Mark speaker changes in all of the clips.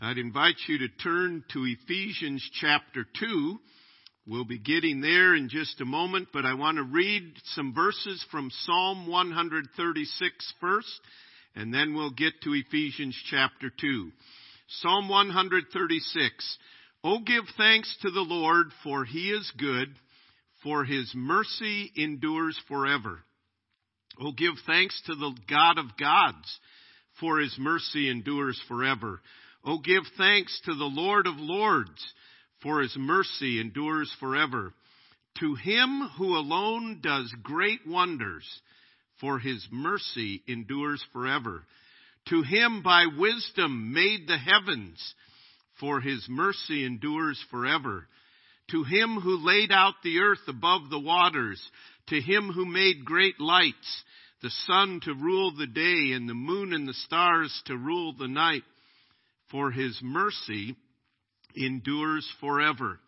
Speaker 1: I'd invite you to turn to Ephesians chapter 2. We'll be getting there in just a moment, but I want to read some verses from Psalm 136 first, and then we'll get to Ephesians chapter 2. Psalm 136. Oh, give thanks to the Lord, for he is good, for his mercy endures forever. Oh, give thanks to the God of gods, for his mercy endures forever. Oh, give thanks to the Lord of lords, for his mercy endures forever. To him who alone does great wonders, for his mercy endures forever. To him by wisdom made the heavens, for his mercy endures forever. To him who laid out the earth above the waters, to him who made great lights, the sun to rule the day and the moon and the stars to rule the night for his mercy endures forever.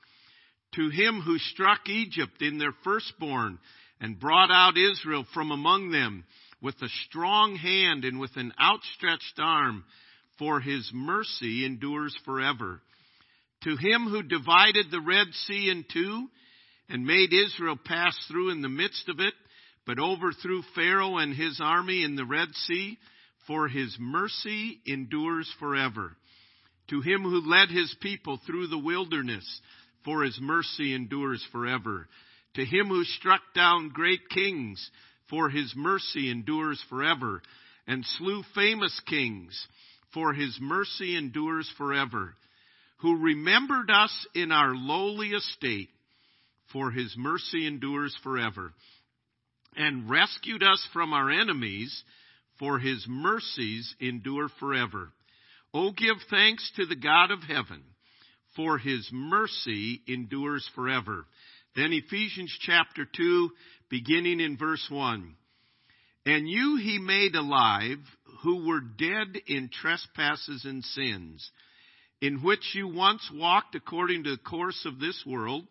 Speaker 1: To him who struck Egypt in their firstborn and brought out Israel from among them with a strong hand and with an outstretched arm, for his mercy endures forever. To him who divided the Red Sea in two and made Israel pass through in the midst of it, but overthrew Pharaoh and his army in the Red Sea, for his mercy endures forever. To him who led his people through the wilderness, for his mercy endures forever. To him who struck down great kings, for his mercy endures forever. And slew famous kings, for his mercy endures forever. Who remembered us in our lowly estate, for his mercy endures forever. And rescued us from our enemies, for his mercies endure forever Oh, give thanks to the God of heaven, for his mercy endures forever. Then Ephesians chapter 2, beginning in verse 1. And you he made alive, who were dead in trespasses and sins, in which you once walked according to the course of this world,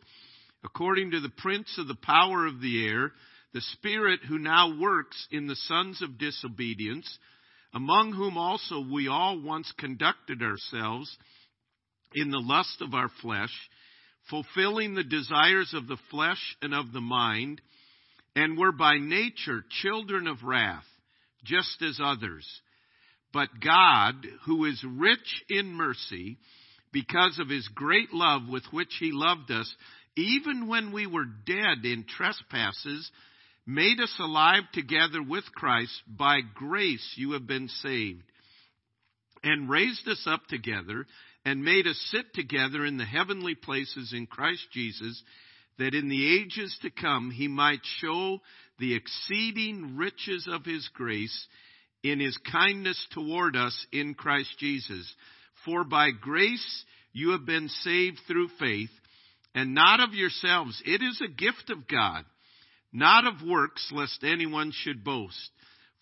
Speaker 1: according to the prince of the power of the air, the spirit who now works in the sons of disobedience, among whom also we all once conducted ourselves in the lust of our flesh, fulfilling the desires of the flesh and of the mind, and were by nature children of wrath, just as others. But God, who is rich in mercy, because of his great love with which he loved us, even when we were dead in trespasses, made us alive together with Christ. By grace you have been saved. And raised us up together and made us sit together in the heavenly places in Christ Jesus, that in the ages to come he might show the exceeding riches of his grace in his kindness toward us in Christ Jesus. For by grace you have been saved through faith, and not of yourselves. It is a gift of God not of works, lest anyone should boast.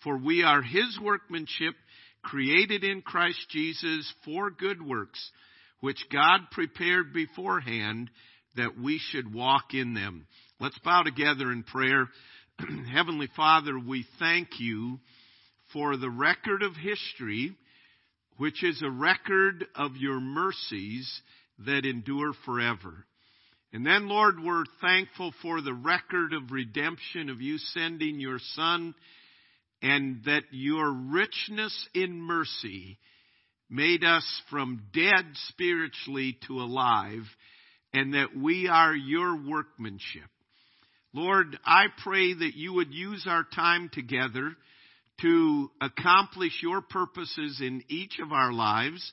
Speaker 1: For we are his workmanship, created in Christ Jesus for good works, which God prepared beforehand that we should walk in them. Let's bow together in prayer. Heavenly Father, we thank you for the record of history, which is a record of your mercies that endure forever. And then, Lord, we're thankful for the record of redemption of you sending your Son and that your richness in mercy made us from dead spiritually to alive and that we are your workmanship. Lord, I pray that you would use our time together to accomplish your purposes in each of our lives.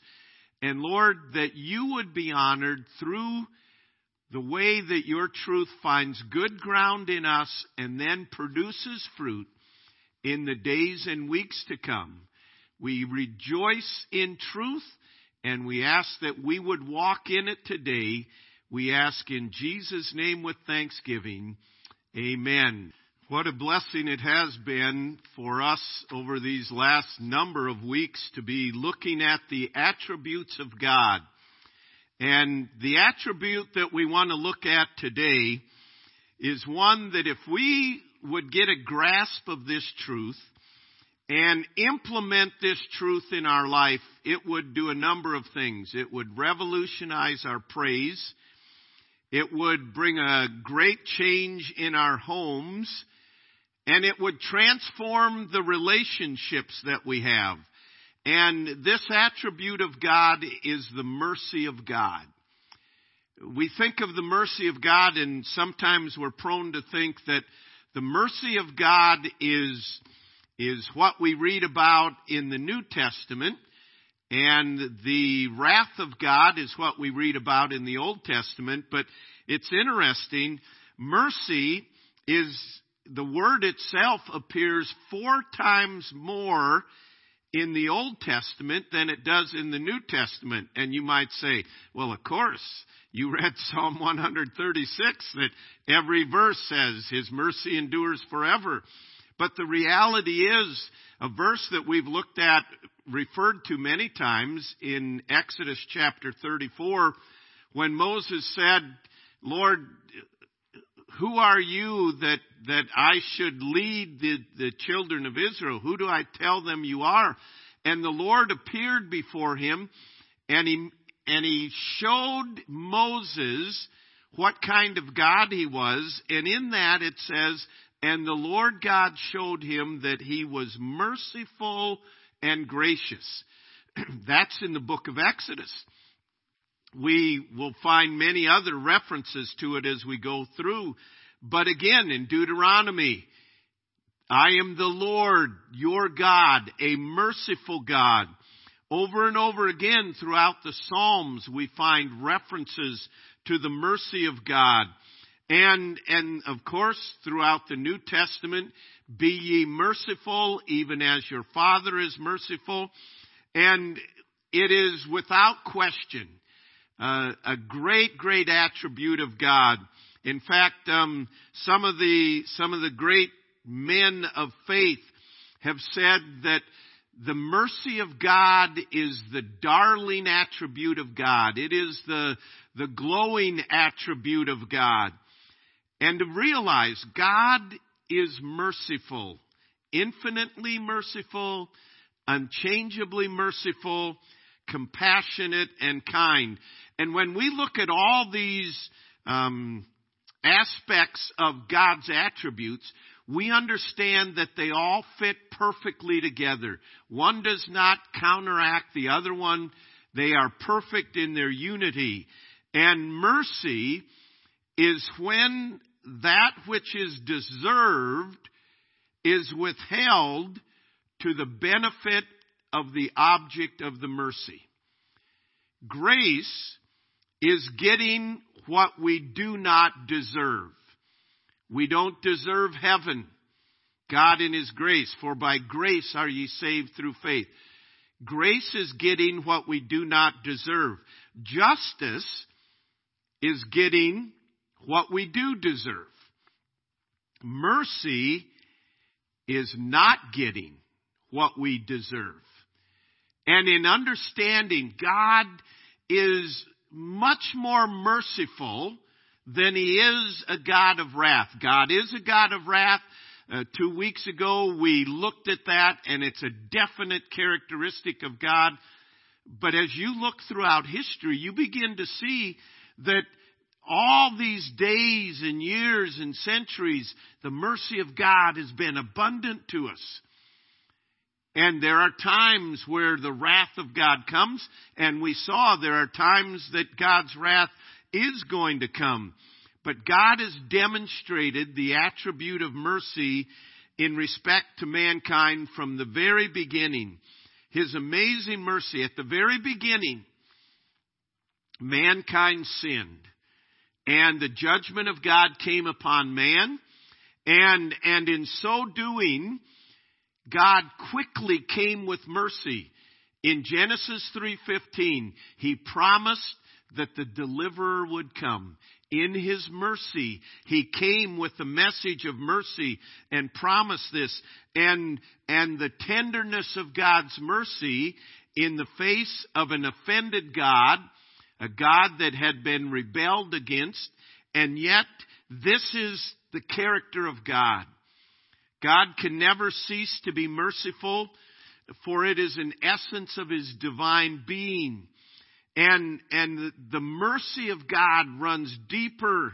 Speaker 1: And Lord, that you would be honored through the way that your truth finds good ground in us and then produces fruit in the days and weeks to come. We rejoice in truth and we ask that we would walk in it today. We ask in Jesus' name with thanksgiving. Amen. What a blessing it has been for us over these last number of weeks to be looking at the attributes of God. And the attribute that we want to look at today is one that if we would get a grasp of this truth and implement this truth in our life, it would do a number of things. It would revolutionize our praise. It would bring a great change in our homes. And it would transform the relationships that we have. And this attribute of God is the mercy of God. We think of the mercy of God, and sometimes we're prone to think that the mercy of God is, is what we read about in the New Testament, and the wrath of God is what we read about in the Old Testament. But it's interesting. Mercy is, the word itself appears four times more in the Old Testament than it does in the New Testament. And you might say, well, of course, you read Psalm 136 that every verse says His mercy endures forever. But the reality is, a verse that we've looked at, referred to many times in Exodus chapter 34, when Moses said, Lord, who are you that, that I should lead the, the children of Israel? Who do I tell them you are? And the Lord appeared before him and he, and he showed Moses what kind of God he was. And in that it says, and the Lord God showed him that he was merciful and gracious. That's in the book of Exodus we will find many other references to it as we go through. But again, in Deuteronomy, I am the Lord, your God, a merciful God. Over and over again throughout the Psalms, we find references to the mercy of God. And, and of course, throughout the New Testament, be ye merciful, even as your Father is merciful. And it is without question uh, a great, great attribute of God. In fact, um, some of the some of the great men of faith have said that the mercy of God is the darling attribute of God. It is the the glowing attribute of God. And to realize God is merciful, infinitely merciful, unchangeably merciful, compassionate, and kind. And when we look at all these um, aspects of God's attributes, we understand that they all fit perfectly together. One does not counteract the other one. They are perfect in their unity. And mercy is when that which is deserved is withheld to the benefit of the object of the mercy. Grace is getting what we do not deserve. We don't deserve heaven. God in His grace, for by grace are ye saved through faith. Grace is getting what we do not deserve. Justice is getting what we do deserve. Mercy is not getting what we deserve. And in understanding God is much more merciful than he is a God of wrath. God is a God of wrath. Uh, two weeks ago we looked at that and it's a definite characteristic of God. But as you look throughout history, you begin to see that all these days and years and centuries, the mercy of God has been abundant to us. And there are times where the wrath of God comes, and we saw there are times that God's wrath is going to come. But God has demonstrated the attribute of mercy in respect to mankind from the very beginning. His amazing mercy. At the very beginning, mankind sinned. And the judgment of God came upon man. And, and in so doing, God quickly came with mercy. In Genesis 3:15, he promised that the deliverer would come. In his mercy, he came with the message of mercy and promised this. And, and the tenderness of God's mercy in the face of an offended God, a God that had been rebelled against, and yet this is the character of God. God can never cease to be merciful, for it is an essence of His divine being. And, and the mercy of God runs deeper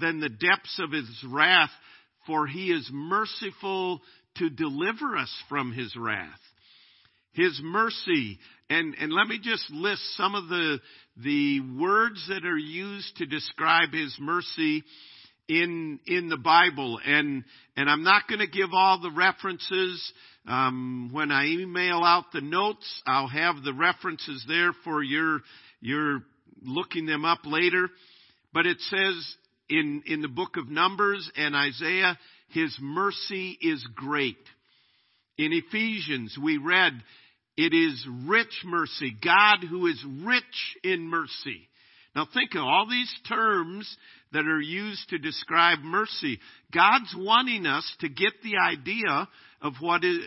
Speaker 1: than the depths of His wrath, for He is merciful to deliver us from His wrath. His mercy, and, and let me just list some of the, the words that are used to describe His mercy in in the Bible, and and I'm not going to give all the references. Um, when I email out the notes, I'll have the references there for your your looking them up later. But it says in in the book of Numbers and Isaiah, His mercy is great. In Ephesians, we read, it is rich mercy. God who is rich in mercy. Now think of all these terms that are used to describe mercy. God's wanting us to get the idea of what is,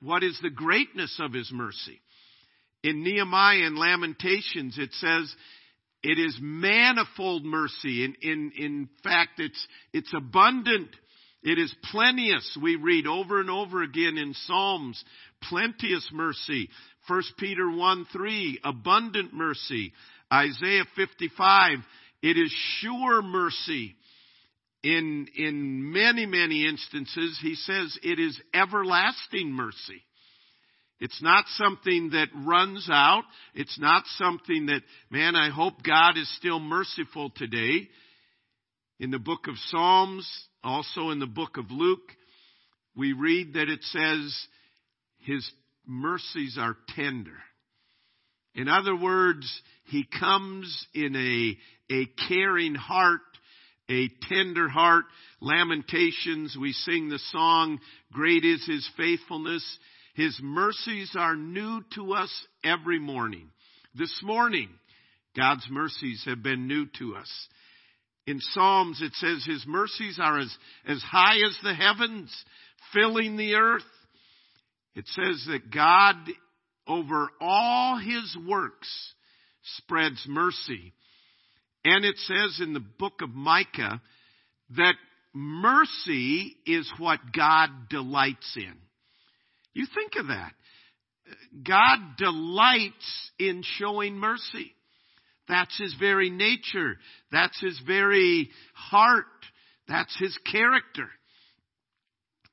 Speaker 1: what is the greatness of His mercy. In Nehemiah and Lamentations, it says, it is manifold mercy. In, in, in fact, it's, it's abundant. It is plenteous. We read over and over again in Psalms, plenteous mercy. 1 Peter 1 3, abundant mercy. Isaiah 55, it is sure mercy. In, in many, many instances, he says it is everlasting mercy. It's not something that runs out. It's not something that, man, I hope God is still merciful today. In the book of Psalms, also in the book of Luke, we read that it says, His mercies are tender. In other words, he comes in a, a caring heart, a tender heart. Lamentations, we sing the song, Great is His faithfulness. His mercies are new to us every morning. This morning, God's mercies have been new to us. In Psalms, it says His mercies are as, as high as the heavens, filling the earth. It says that God over all his works spreads mercy. And it says in the book of Micah that mercy is what God delights in. You think of that. God delights in showing mercy. That's his very nature. That's his very heart. That's his character.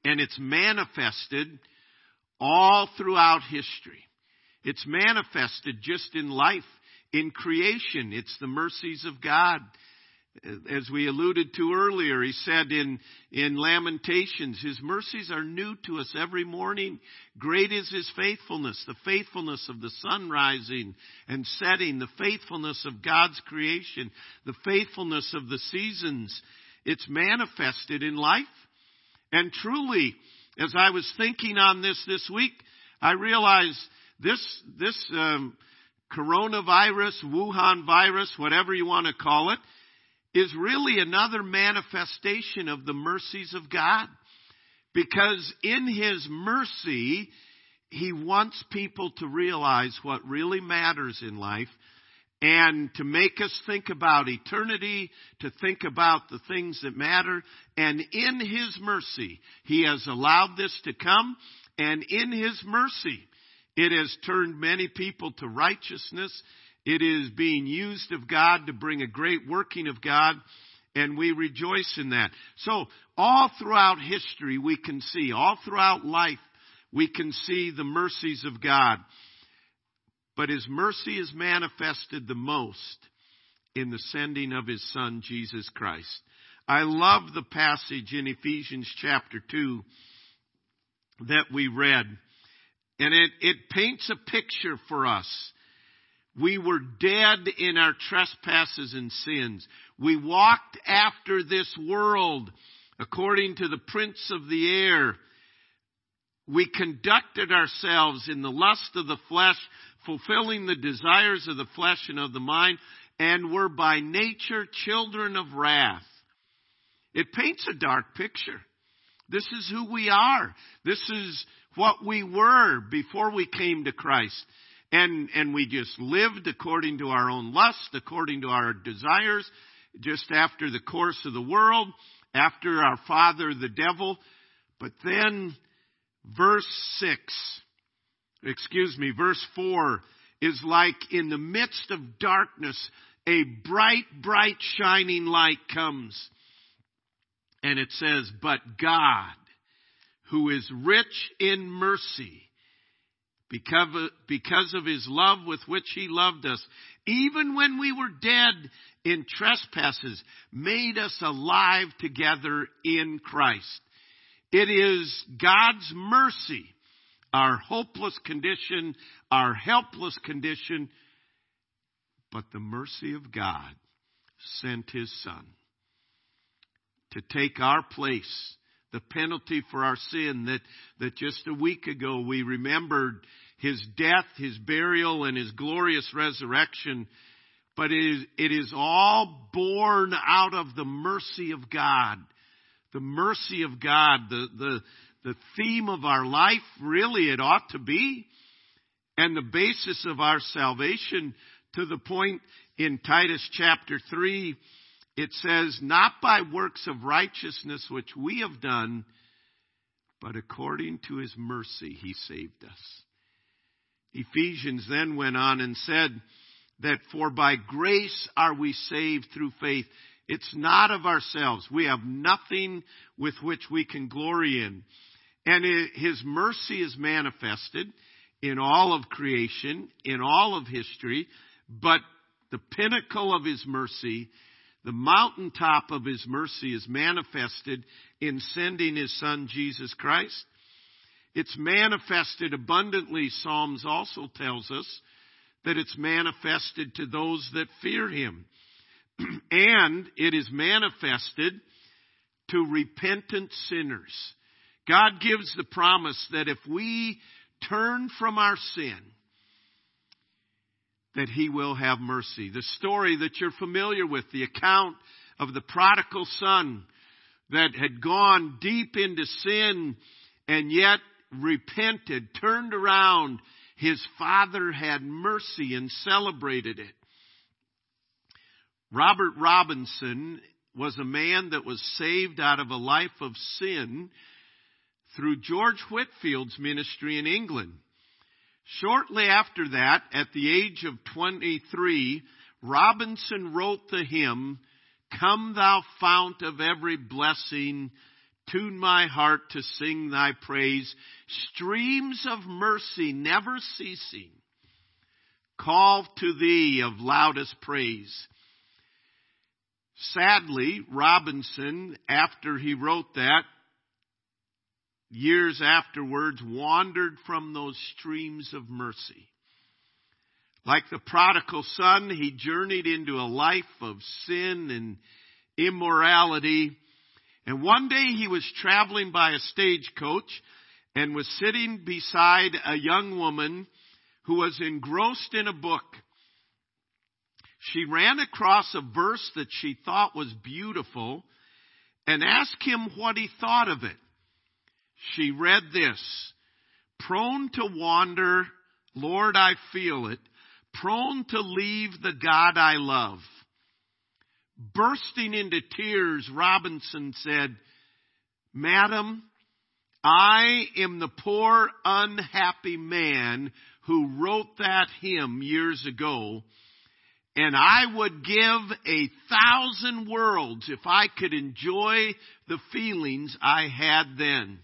Speaker 1: And it's manifested all throughout history. It's manifested just in life, in creation. It's the mercies of God. As we alluded to earlier, he said in, in Lamentations, His mercies are new to us every morning. Great is His faithfulness, the faithfulness of the sun rising and setting, the faithfulness of God's creation, the faithfulness of the seasons. It's manifested in life. And truly, as I was thinking on this this week, I realized this, this um, coronavirus, Wuhan virus, whatever you want to call it, is really another manifestation of the mercies of God. Because in His mercy, He wants people to realize what really matters in life and to make us think about eternity, to think about the things that matter. And in His mercy, He has allowed this to come. And in His mercy, it has turned many people to righteousness. It is being used of God to bring a great working of God, and we rejoice in that. So, all throughout history, we can see, all throughout life, we can see the mercies of God. But His mercy is manifested the most in the sending of His Son, Jesus Christ. I love the passage in Ephesians chapter 2 that we read. And it, it paints a picture for us. We were dead in our trespasses and sins. We walked after this world according to the prince of the air. We conducted ourselves in the lust of the flesh, fulfilling the desires of the flesh and of the mind, and were by nature children of wrath. It paints a dark picture. This is who we are. This is what we were before we came to Christ. And, and we just lived according to our own lust, according to our desires, just after the course of the world, after our father, the devil. But then verse 6, excuse me, verse 4 is like in the midst of darkness, a bright, bright shining light comes. And it says, But God, who is rich in mercy, because of his love with which he loved us, even when we were dead in trespasses, made us alive together in Christ. It is God's mercy, our hopeless condition, our helpless condition, but the mercy of God sent his son to take our place, the penalty for our sin that, that just a week ago we remembered his death, his burial, and his glorious resurrection. But it is, it is all born out of the mercy of God the mercy of God, the, the, the theme of our life, really it ought to be, and the basis of our salvation to the point in Titus chapter 3, it says, not by works of righteousness which we have done, but according to his mercy he saved us. Ephesians then went on and said that for by grace are we saved through faith. It's not of ourselves. We have nothing with which we can glory in. And His mercy is manifested in all of creation, in all of history, but the pinnacle of His mercy, the mountaintop of His mercy is manifested in sending His Son Jesus Christ. It's manifested abundantly, Psalms also tells us, that it's manifested to those that fear Him. and it is manifested to repentant sinners. God gives the promise that if we turn from our sin, that He will have mercy. The story that you're familiar with, the account of the prodigal son that had gone deep into sin and yet repented, turned around, his father had mercy and celebrated it. Robert Robinson was a man that was saved out of a life of sin through George Whitefield's ministry in England. Shortly after that, at the age of 23, Robinson wrote the hymn, Come thou fount of every blessing, tune my heart to sing thy praise, streams of mercy never ceasing, call to thee of loudest praise. Sadly, Robinson, after he wrote that, years afterwards, wandered from those streams of mercy. Like the prodigal son, he journeyed into a life of sin and immorality. And one day he was traveling by a stagecoach and was sitting beside a young woman who was engrossed in a book she ran across a verse that she thought was beautiful and asked him what he thought of it. She read this, prone to wander, Lord, I feel it, prone to leave the God I love. Bursting into tears, Robinson said, Madam, I am the poor unhappy man who wrote that hymn years ago and I would give a thousand worlds if I could enjoy the feelings I had then.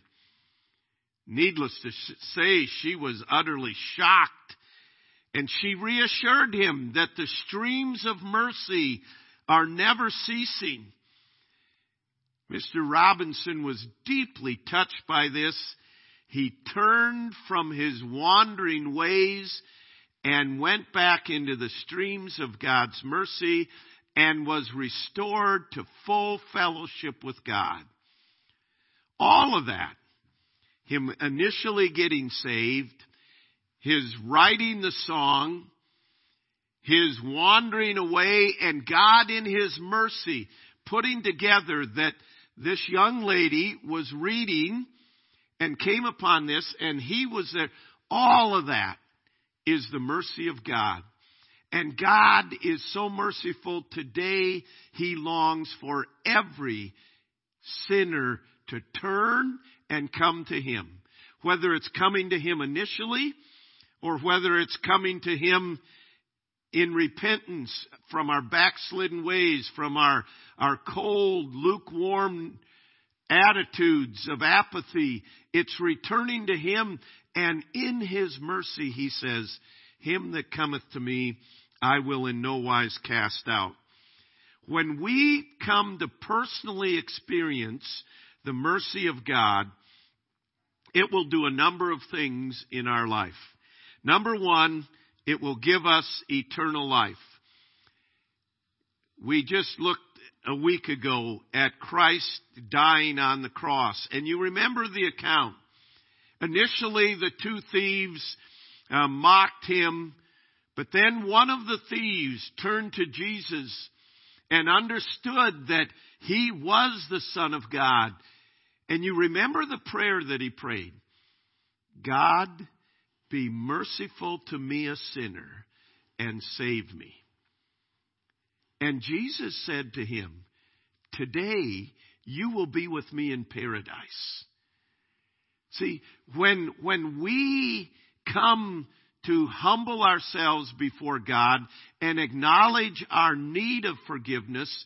Speaker 1: Needless to say, she was utterly shocked. And she reassured him that the streams of mercy are never ceasing. Mr. Robinson was deeply touched by this. He turned from his wandering ways and went back into the streams of God's mercy and was restored to full fellowship with God. All of that, him initially getting saved, his writing the song, his wandering away, and God in his mercy putting together that this young lady was reading and came upon this and he was there. All of that is the mercy of God. And God is so merciful today, He longs for every sinner to turn and come to Him. Whether it's coming to Him initially or whether it's coming to Him in repentance from our backslidden ways, from our, our cold, lukewarm attitudes of apathy. It's returning to Him and in His mercy, He says, Him that cometh to me, I will in no wise cast out. When we come to personally experience the mercy of God, it will do a number of things in our life. Number one, it will give us eternal life. We just looked a week ago at Christ dying on the cross, and you remember the account. Initially, the two thieves uh, mocked him, but then one of the thieves turned to Jesus and understood that he was the Son of God. And you remember the prayer that he prayed God, be merciful to me, a sinner, and save me. And Jesus said to him, Today you will be with me in paradise. See, when, when we come to humble ourselves before God and acknowledge our need of forgiveness,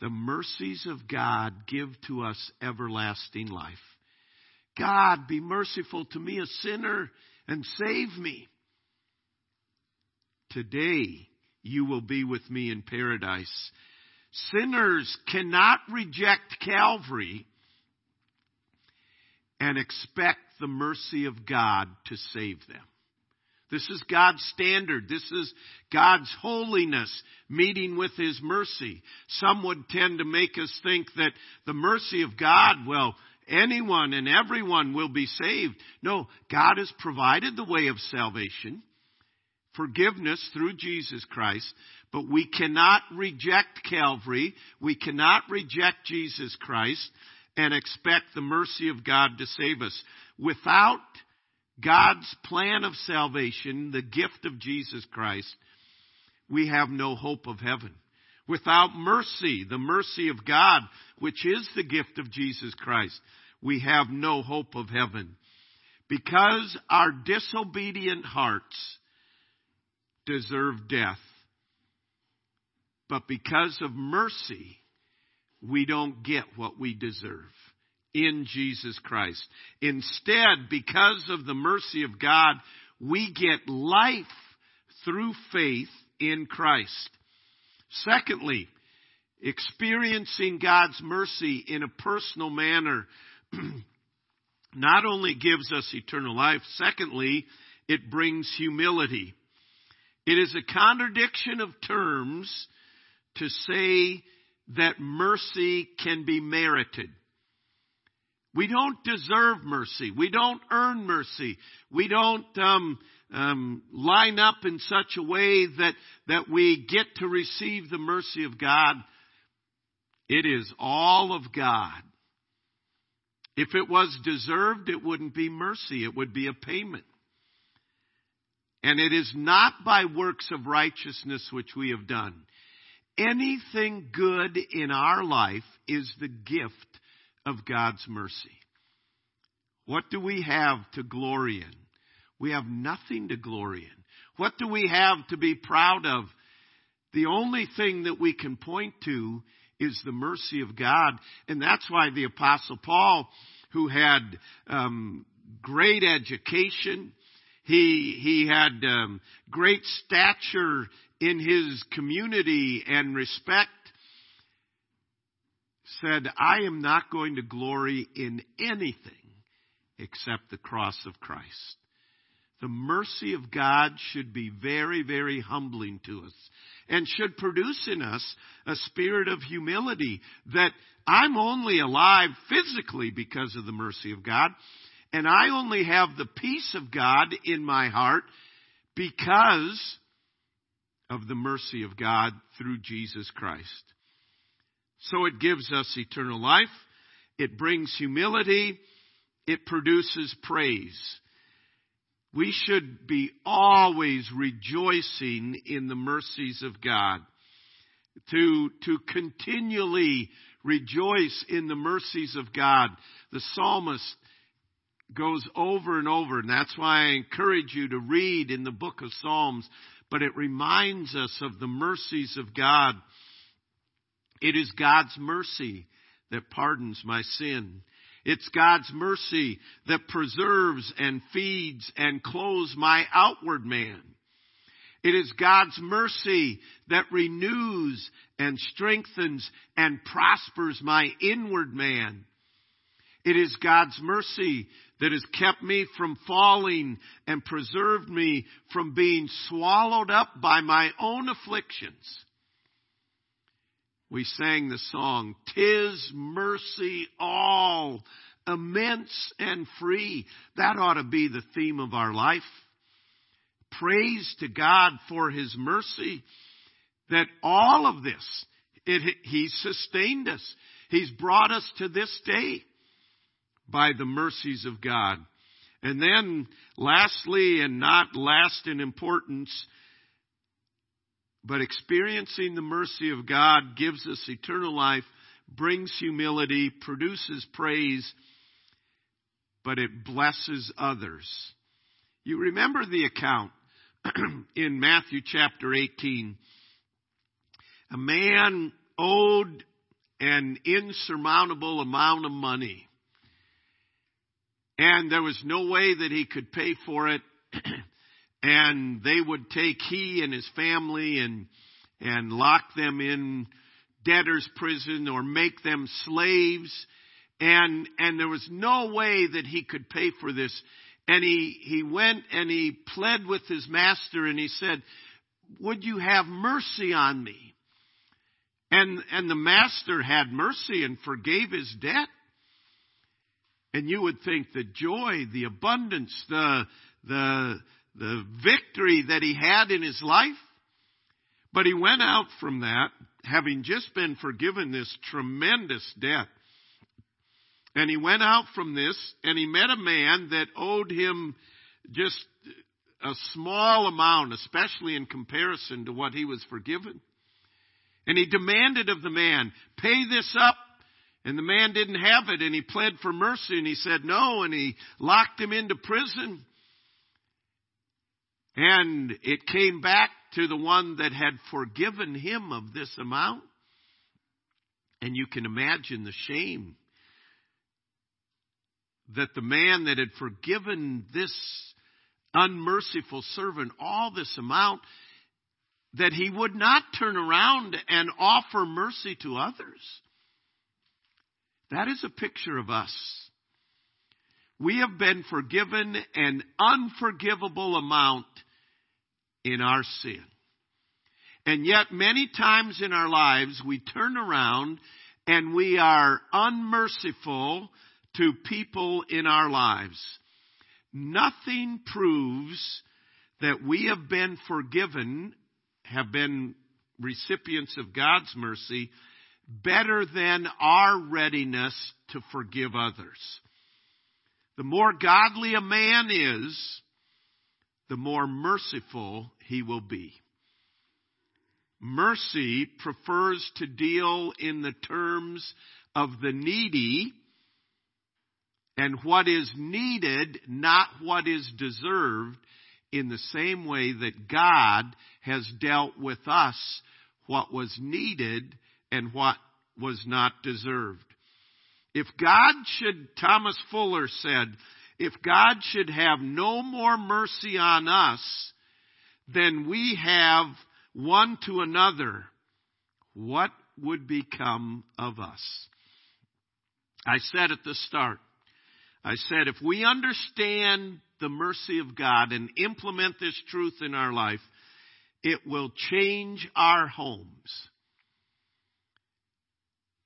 Speaker 1: the mercies of God give to us everlasting life. God, be merciful to me, a sinner, and save me. Today, you will be with me in paradise. Sinners cannot reject Calvary and expect the mercy of God to save them. This is God's standard. This is God's holiness meeting with His mercy. Some would tend to make us think that the mercy of God, well, anyone and everyone will be saved. No, God has provided the way of salvation, forgiveness through Jesus Christ, but we cannot reject Calvary. We cannot reject Jesus Christ and expect the mercy of God to save us. Without God's plan of salvation, the gift of Jesus Christ, we have no hope of heaven. Without mercy, the mercy of God, which is the gift of Jesus Christ, we have no hope of heaven. Because our disobedient hearts deserve death. But because of mercy, we don't get what we deserve in Jesus Christ. Instead, because of the mercy of God, we get life through faith in Christ. Secondly, experiencing God's mercy in a personal manner not only gives us eternal life, secondly, it brings humility. It is a contradiction of terms to say that mercy can be merited. We don't deserve mercy. We don't earn mercy. We don't um, um, line up in such a way that that we get to receive the mercy of God. It is all of God. If it was deserved, it wouldn't be mercy. It would be a payment. And it is not by works of righteousness which we have done. Anything good in our life is the gift of God's mercy. What do we have to glory in? We have nothing to glory in. What do we have to be proud of? The only thing that we can point to is the mercy of God. And that's why the Apostle Paul, who had um, great education, he, he had um, great stature in his community and respect, said, I am not going to glory in anything except the cross of Christ. The mercy of God should be very, very humbling to us and should produce in us a spirit of humility that I'm only alive physically because of the mercy of God, and I only have the peace of God in my heart because of the mercy of God through Jesus Christ. So it gives us eternal life. It brings humility. It produces praise. We should be always rejoicing in the mercies of God. To, to continually rejoice in the mercies of God. The psalmist goes over and over, and that's why I encourage you to read in the book of Psalms, but it reminds us of the mercies of God. It is God's mercy that pardons my sin. It's God's mercy that preserves and feeds and clothes my outward man. It is God's mercy that renews and strengthens and prospers my inward man. It is God's mercy that has kept me from falling and preserved me from being swallowed up by my own afflictions. We sang the song, Tis mercy all, immense and free. That ought to be the theme of our life. Praise to God for His mercy that all of this, it, He sustained us. He's brought us to this day by the mercies of God. And then, lastly, and not last in importance, but experiencing the mercy of God gives us eternal life, brings humility, produces praise, but it blesses others. You remember the account in Matthew chapter 18. A man owed an insurmountable amount of money. And there was no way that he could pay for it. and they would take he and his family and, and lock them in debtor's prison or make them slaves. And, and there was no way that he could pay for this. And he, he went and he pled with his master and he said, would you have mercy on me? And, and the master had mercy and forgave his debt. And you would think the joy, the abundance, the, the, the victory that he had in his life. But he went out from that, having just been forgiven this tremendous debt. And he went out from this and he met a man that owed him just a small amount, especially in comparison to what he was forgiven. And he demanded of the man, pay this up and the man didn't have it and he pled for mercy and he said no and he locked him into prison. And it came back to the one that had forgiven him of this amount. And you can imagine the shame that the man that had forgiven this unmerciful servant all this amount, that he would not turn around and offer mercy to others. That is a picture of us. We have been forgiven an unforgivable amount in our sin. And yet, many times in our lives, we turn around and we are unmerciful to people in our lives. Nothing proves that we have been forgiven, have been recipients of God's mercy, better than our readiness to forgive others. The more godly a man is, the more merciful he will be. Mercy prefers to deal in the terms of the needy and what is needed, not what is deserved, in the same way that God has dealt with us what was needed and what was not deserved. If God should, Thomas Fuller said, if God should have no more mercy on us than we have one to another, what would become of us? I said at the start, I said if we understand the mercy of God and implement this truth in our life, it will change our homes.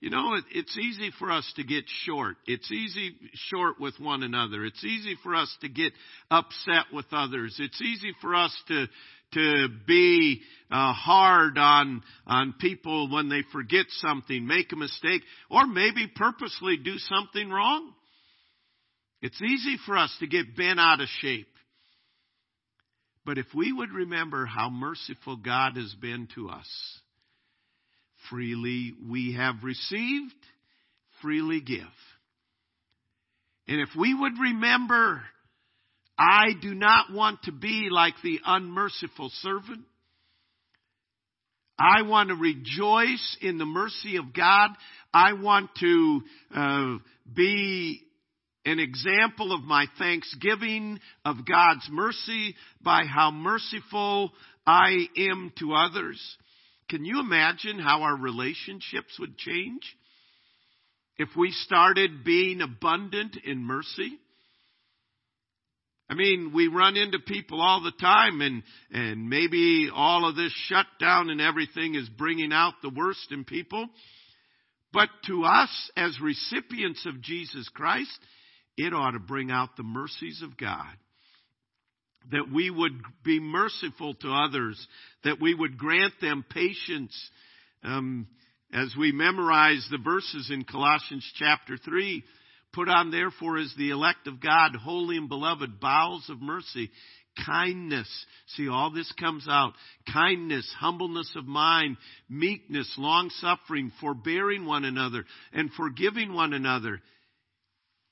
Speaker 1: You know, it, it's easy for us to get short. It's easy short with one another. It's easy for us to get upset with others. It's easy for us to to be uh, hard on on people when they forget something, make a mistake, or maybe purposely do something wrong. It's easy for us to get bent out of shape. But if we would remember how merciful God has been to us, freely we have received, freely give. And if we would remember, I do not want to be like the unmerciful servant. I want to rejoice in the mercy of God. I want to uh, be an example of my thanksgiving of God's mercy by how merciful I am to others. Can you imagine how our relationships would change if we started being abundant in mercy? I mean, we run into people all the time and, and maybe all of this shutdown and everything is bringing out the worst in people. But to us as recipients of Jesus Christ, it ought to bring out the mercies of God. That we would be merciful to others, that we would grant them patience. Um, as we memorize the verses in Colossians chapter 3, put on therefore as the elect of God, holy and beloved, bowels of mercy, kindness. See, all this comes out. Kindness, humbleness of mind, meekness, long suffering, forbearing one another, and forgiving one another,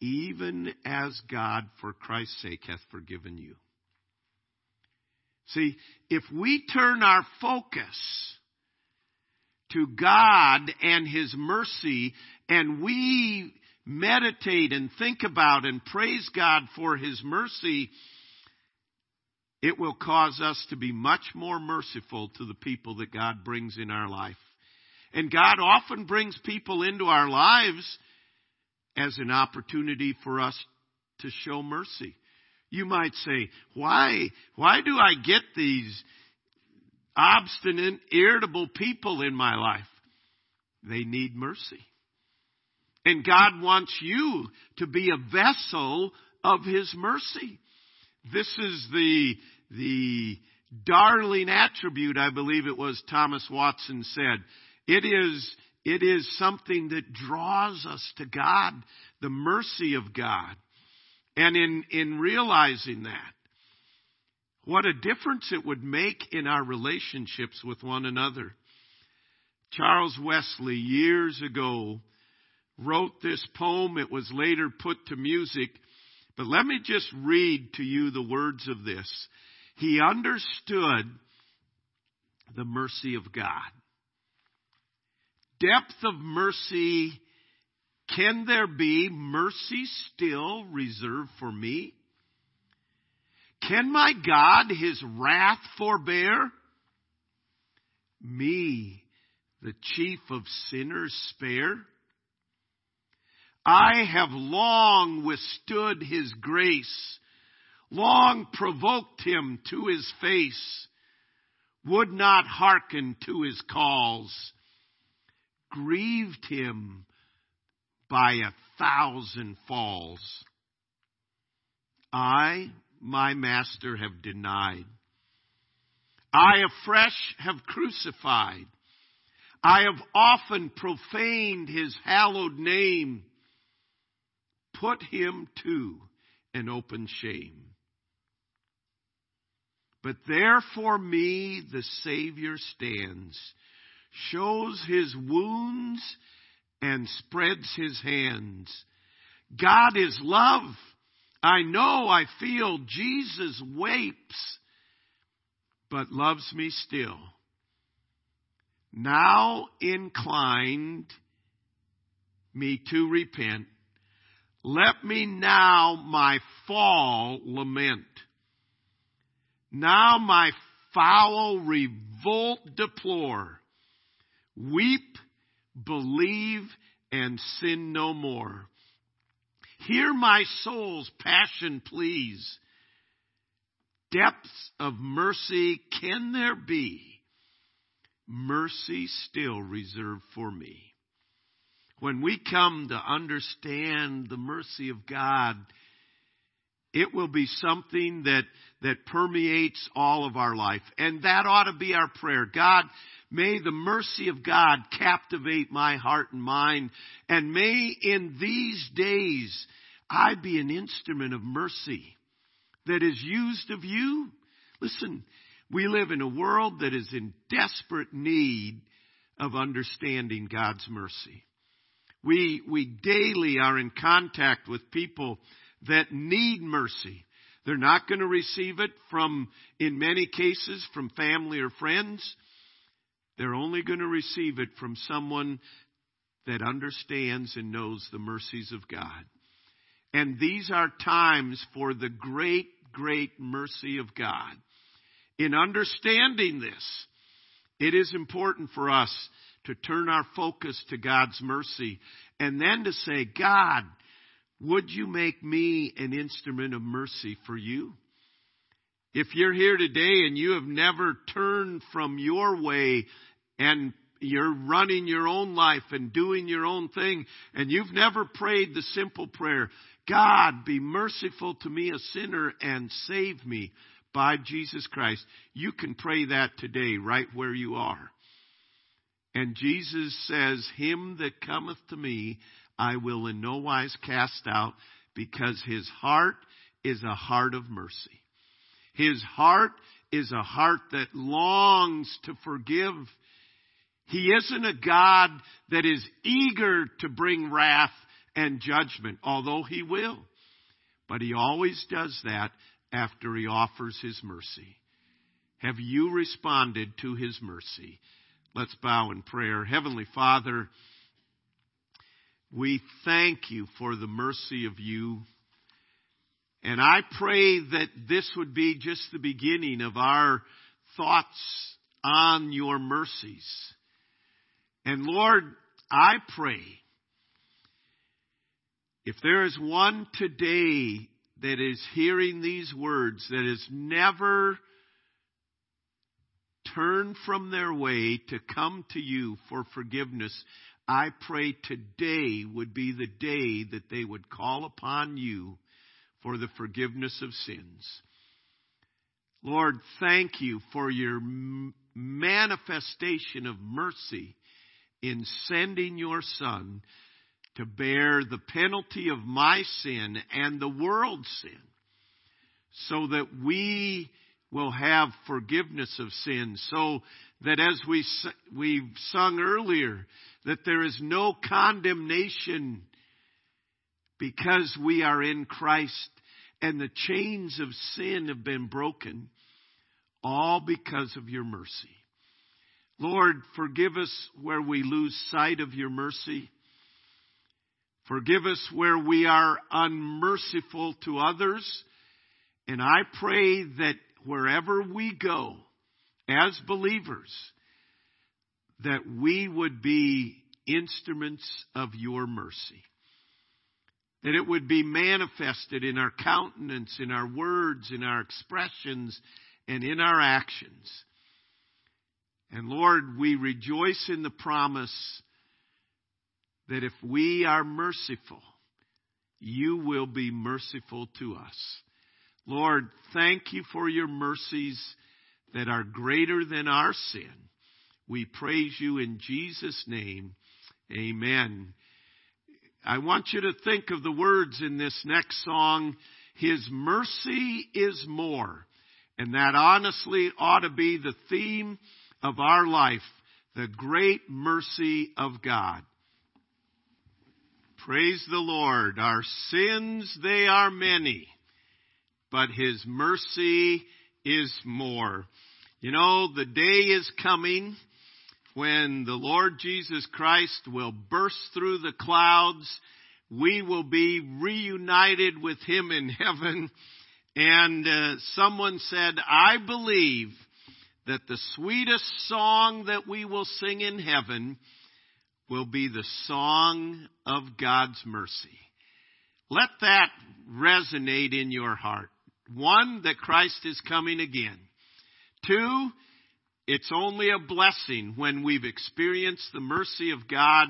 Speaker 1: even as God, for Christ's sake, hath forgiven you. See, if we turn our focus to God and His mercy, and we meditate and think about and praise God for His mercy, it will cause us to be much more merciful to the people that God brings in our life. And God often brings people into our lives as an opportunity for us to show mercy. You might say, why, why do I get these obstinate, irritable people in my life? They need mercy. And God wants you to be a vessel of His mercy. This is the, the darling attribute, I believe it was Thomas Watson said. It is, it is something that draws us to God, the mercy of God. And in, in realizing that, what a difference it would make in our relationships with one another. Charles Wesley, years ago, wrote this poem. It was later put to music. But let me just read to you the words of this. He understood the mercy of God. Depth of mercy can there be mercy still reserved for me? Can my God his wrath forbear? Me, the chief of sinners, spare? I have long withstood his grace, long provoked him to his face, would not hearken to his calls, grieved him by a thousand falls. I, my master, have denied. I afresh have crucified. I have often profaned his hallowed name, put him to an open shame. But there for me the Savior stands, shows his wounds and spreads his hands. God is love. I know, I feel Jesus weeps, but loves me still. Now inclined me to repent. Let me now my fall lament. Now my foul revolt deplore. Weep believe and sin no more. Hear my soul's passion, please. Depths of mercy can there be? Mercy still reserved for me. When we come to understand the mercy of God, it will be something that, that permeates all of our life. And that ought to be our prayer. God, May the mercy of God captivate my heart and mind. And may in these days I be an instrument of mercy that is used of you. Listen, we live in a world that is in desperate need of understanding God's mercy. We, we daily are in contact with people that need mercy. They're not going to receive it from, in many cases, from family or friends. They're only going to receive it from someone that understands and knows the mercies of God. And these are times for the great, great mercy of God. In understanding this, it is important for us to turn our focus to God's mercy and then to say, God, would you make me an instrument of mercy for you? If you're here today and you have never turned from your way and you're running your own life and doing your own thing and you've never prayed the simple prayer, God, be merciful to me, a sinner, and save me by Jesus Christ. You can pray that today, right where you are. And Jesus says, Him that cometh to me, I will in no wise cast out, because his heart is a heart of mercy. His heart is a heart that longs to forgive. He isn't a God that is eager to bring wrath and judgment, although he will. But he always does that after he offers his mercy. Have you responded to his mercy? Let's bow in prayer. Heavenly Father, we thank you for the mercy of you. And I pray that this would be just the beginning of our thoughts on your mercies. And Lord, I pray if there is one today that is hearing these words that has never turned from their way to come to you for forgiveness, I pray today would be the day that they would call upon you for the forgiveness of sins. Lord, thank you for your manifestation of mercy in sending your Son to bear the penalty of my sin and the world's sin so that we will have forgiveness of sin so that as we we sung earlier that there is no condemnation because we are in Christ and the chains of sin have been broken all because of your mercy Lord forgive us where we lose sight of your mercy Forgive us where we are unmerciful to others. And I pray that wherever we go as believers, that we would be instruments of your mercy. That it would be manifested in our countenance, in our words, in our expressions, and in our actions. And Lord, we rejoice in the promise that if we are merciful, you will be merciful to us. Lord, thank you for your mercies that are greater than our sin. We praise you in Jesus' name. Amen. I want you to think of the words in this next song. His mercy is more. And that honestly ought to be the theme of our life. The great mercy of God. Praise the Lord. Our sins, they are many, but His mercy is more. You know, the day is coming when the Lord Jesus Christ will burst through the clouds. We will be reunited with Him in heaven. And uh, someone said, I believe that the sweetest song that we will sing in heaven will be the song of God's mercy. Let that resonate in your heart. One, that Christ is coming again. Two, it's only a blessing when we've experienced the mercy of God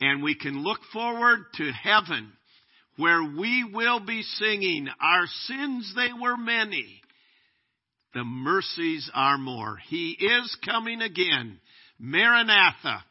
Speaker 1: and we can look forward to heaven where we will be singing, Our sins they were many, the mercies are more. He is coming again. Maranatha.